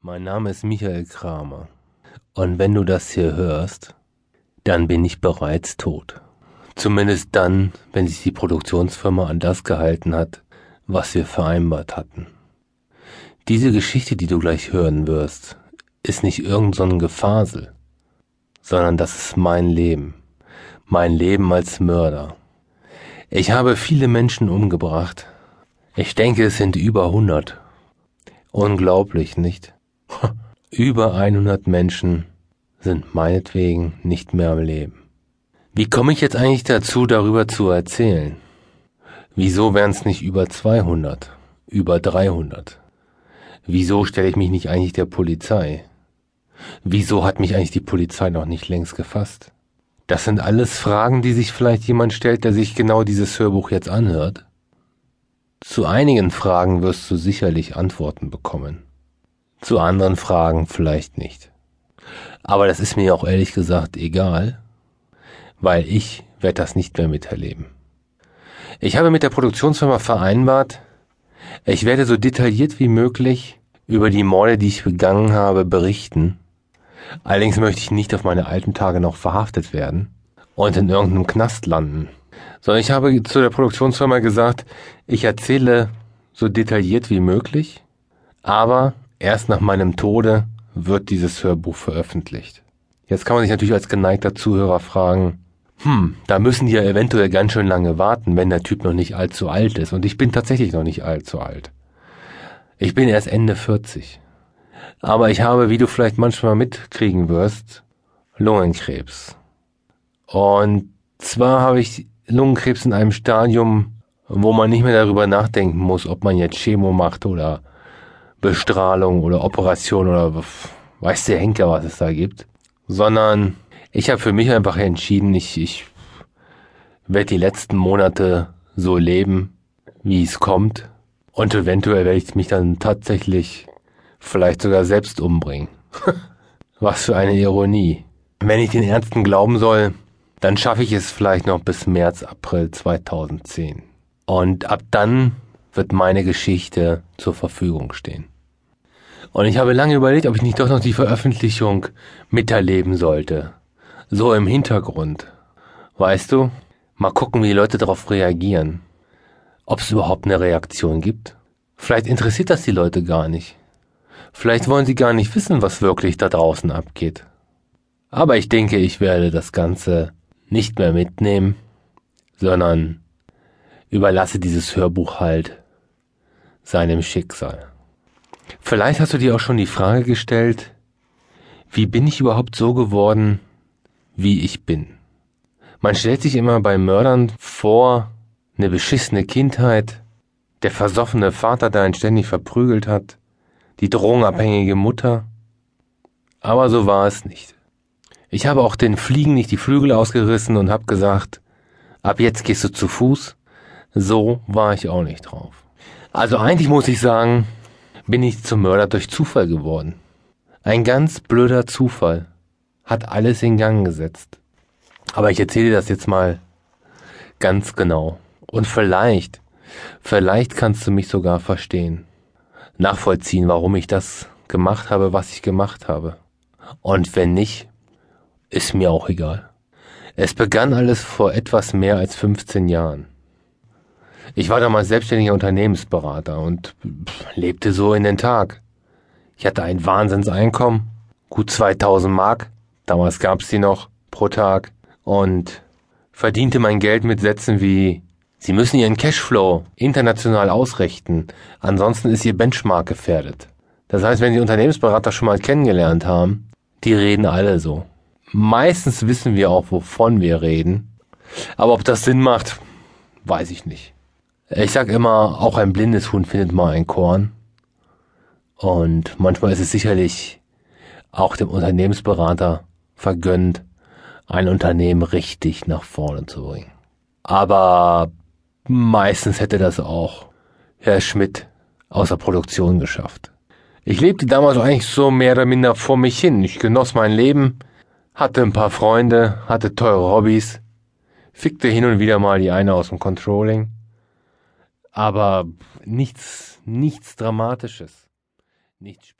Mein Name ist Michael Kramer. Und wenn du das hier hörst, dann bin ich bereits tot. Zumindest dann, wenn sich die Produktionsfirma an das gehalten hat, was wir vereinbart hatten. Diese Geschichte, die du gleich hören wirst, ist nicht irgend so ein Gefasel, sondern das ist mein Leben. Mein Leben als Mörder. Ich habe viele Menschen umgebracht. Ich denke, es sind über 100. Unglaublich, nicht? Über 100 Menschen sind meinetwegen nicht mehr am Leben. Wie komme ich jetzt eigentlich dazu, darüber zu erzählen? Wieso wären es nicht über 200, über 300? Wieso stelle ich mich nicht eigentlich der Polizei? Wieso hat mich eigentlich die Polizei noch nicht längst gefasst? Das sind alles Fragen, die sich vielleicht jemand stellt, der sich genau dieses Hörbuch jetzt anhört. Zu einigen Fragen wirst du sicherlich Antworten bekommen. Zu anderen Fragen vielleicht nicht. Aber das ist mir auch ehrlich gesagt egal, weil ich werde das nicht mehr miterleben. Ich habe mit der Produktionsfirma vereinbart, ich werde so detailliert wie möglich über die Morde, die ich begangen habe, berichten. Allerdings möchte ich nicht auf meine alten Tage noch verhaftet werden und in irgendeinem Knast landen. Sondern ich habe zu der Produktionsfirma gesagt, ich erzähle so detailliert wie möglich, aber erst nach meinem Tode wird dieses Hörbuch veröffentlicht. Jetzt kann man sich natürlich als geneigter Zuhörer fragen, hm, da müssen die ja eventuell ganz schön lange warten, wenn der Typ noch nicht allzu alt ist. Und ich bin tatsächlich noch nicht allzu alt. Ich bin erst Ende 40. Aber ich habe, wie du vielleicht manchmal mitkriegen wirst, Lungenkrebs. Und zwar habe ich Lungenkrebs in einem Stadium, wo man nicht mehr darüber nachdenken muss, ob man jetzt Chemo macht oder Bestrahlung oder Operation oder weiß der Henker, was es da gibt, sondern ich habe für mich einfach entschieden, ich, ich werde die letzten Monate so leben, wie es kommt und eventuell werde ich mich dann tatsächlich vielleicht sogar selbst umbringen. was für eine Ironie. Wenn ich den Ärzten glauben soll, dann schaffe ich es vielleicht noch bis März, April 2010. Und ab dann wird meine Geschichte zur Verfügung stehen. Und ich habe lange überlegt, ob ich nicht doch noch die Veröffentlichung miterleben sollte. So im Hintergrund. Weißt du? Mal gucken, wie die Leute darauf reagieren. Ob es überhaupt eine Reaktion gibt. Vielleicht interessiert das die Leute gar nicht. Vielleicht wollen sie gar nicht wissen, was wirklich da draußen abgeht. Aber ich denke, ich werde das Ganze nicht mehr mitnehmen, sondern überlasse dieses Hörbuch halt seinem Schicksal. Vielleicht hast du dir auch schon die Frage gestellt, wie bin ich überhaupt so geworden, wie ich bin? Man stellt sich immer bei Mördern vor, eine beschissene Kindheit, der versoffene Vater, der einen ständig verprügelt hat, die drogenabhängige Mutter. Aber so war es nicht. Ich habe auch den Fliegen nicht die Flügel ausgerissen und habe gesagt, ab jetzt gehst du zu Fuß. So war ich auch nicht drauf. Also eigentlich muss ich sagen, bin ich zum Mörder durch Zufall geworden. Ein ganz blöder Zufall hat alles in Gang gesetzt. Aber ich erzähle dir das jetzt mal ganz genau. Und vielleicht, vielleicht kannst du mich sogar verstehen. Nachvollziehen, warum ich das gemacht habe, was ich gemacht habe. Und wenn nicht, ist mir auch egal. Es begann alles vor etwas mehr als 15 Jahren. Ich war damals selbstständiger Unternehmensberater und lebte so in den Tag. Ich hatte ein Wahnsinnseinkommen, gut 2000 Mark, damals gab's die noch, pro Tag, und verdiente mein Geld mit Sätzen wie Sie müssen Ihren Cashflow international ausrichten, ansonsten ist Ihr Benchmark gefährdet. Das heißt, wenn Sie Unternehmensberater schon mal kennengelernt haben, die reden alle so. Meistens wissen wir auch, wovon wir reden, aber ob das Sinn macht, weiß ich nicht. Ich sag immer, auch ein blindes Huhn findet mal ein Korn. Und manchmal ist es sicherlich auch dem Unternehmensberater vergönnt, ein Unternehmen richtig nach vorne zu bringen. Aber meistens hätte das auch Herr Schmidt aus der Produktion geschafft. Ich lebte damals eigentlich so mehr oder minder vor mich hin. Ich genoss mein Leben, hatte ein paar Freunde, hatte teure Hobbys, fickte hin und wieder mal die eine aus dem Controlling aber nichts, nichts Dramatisches. Nichts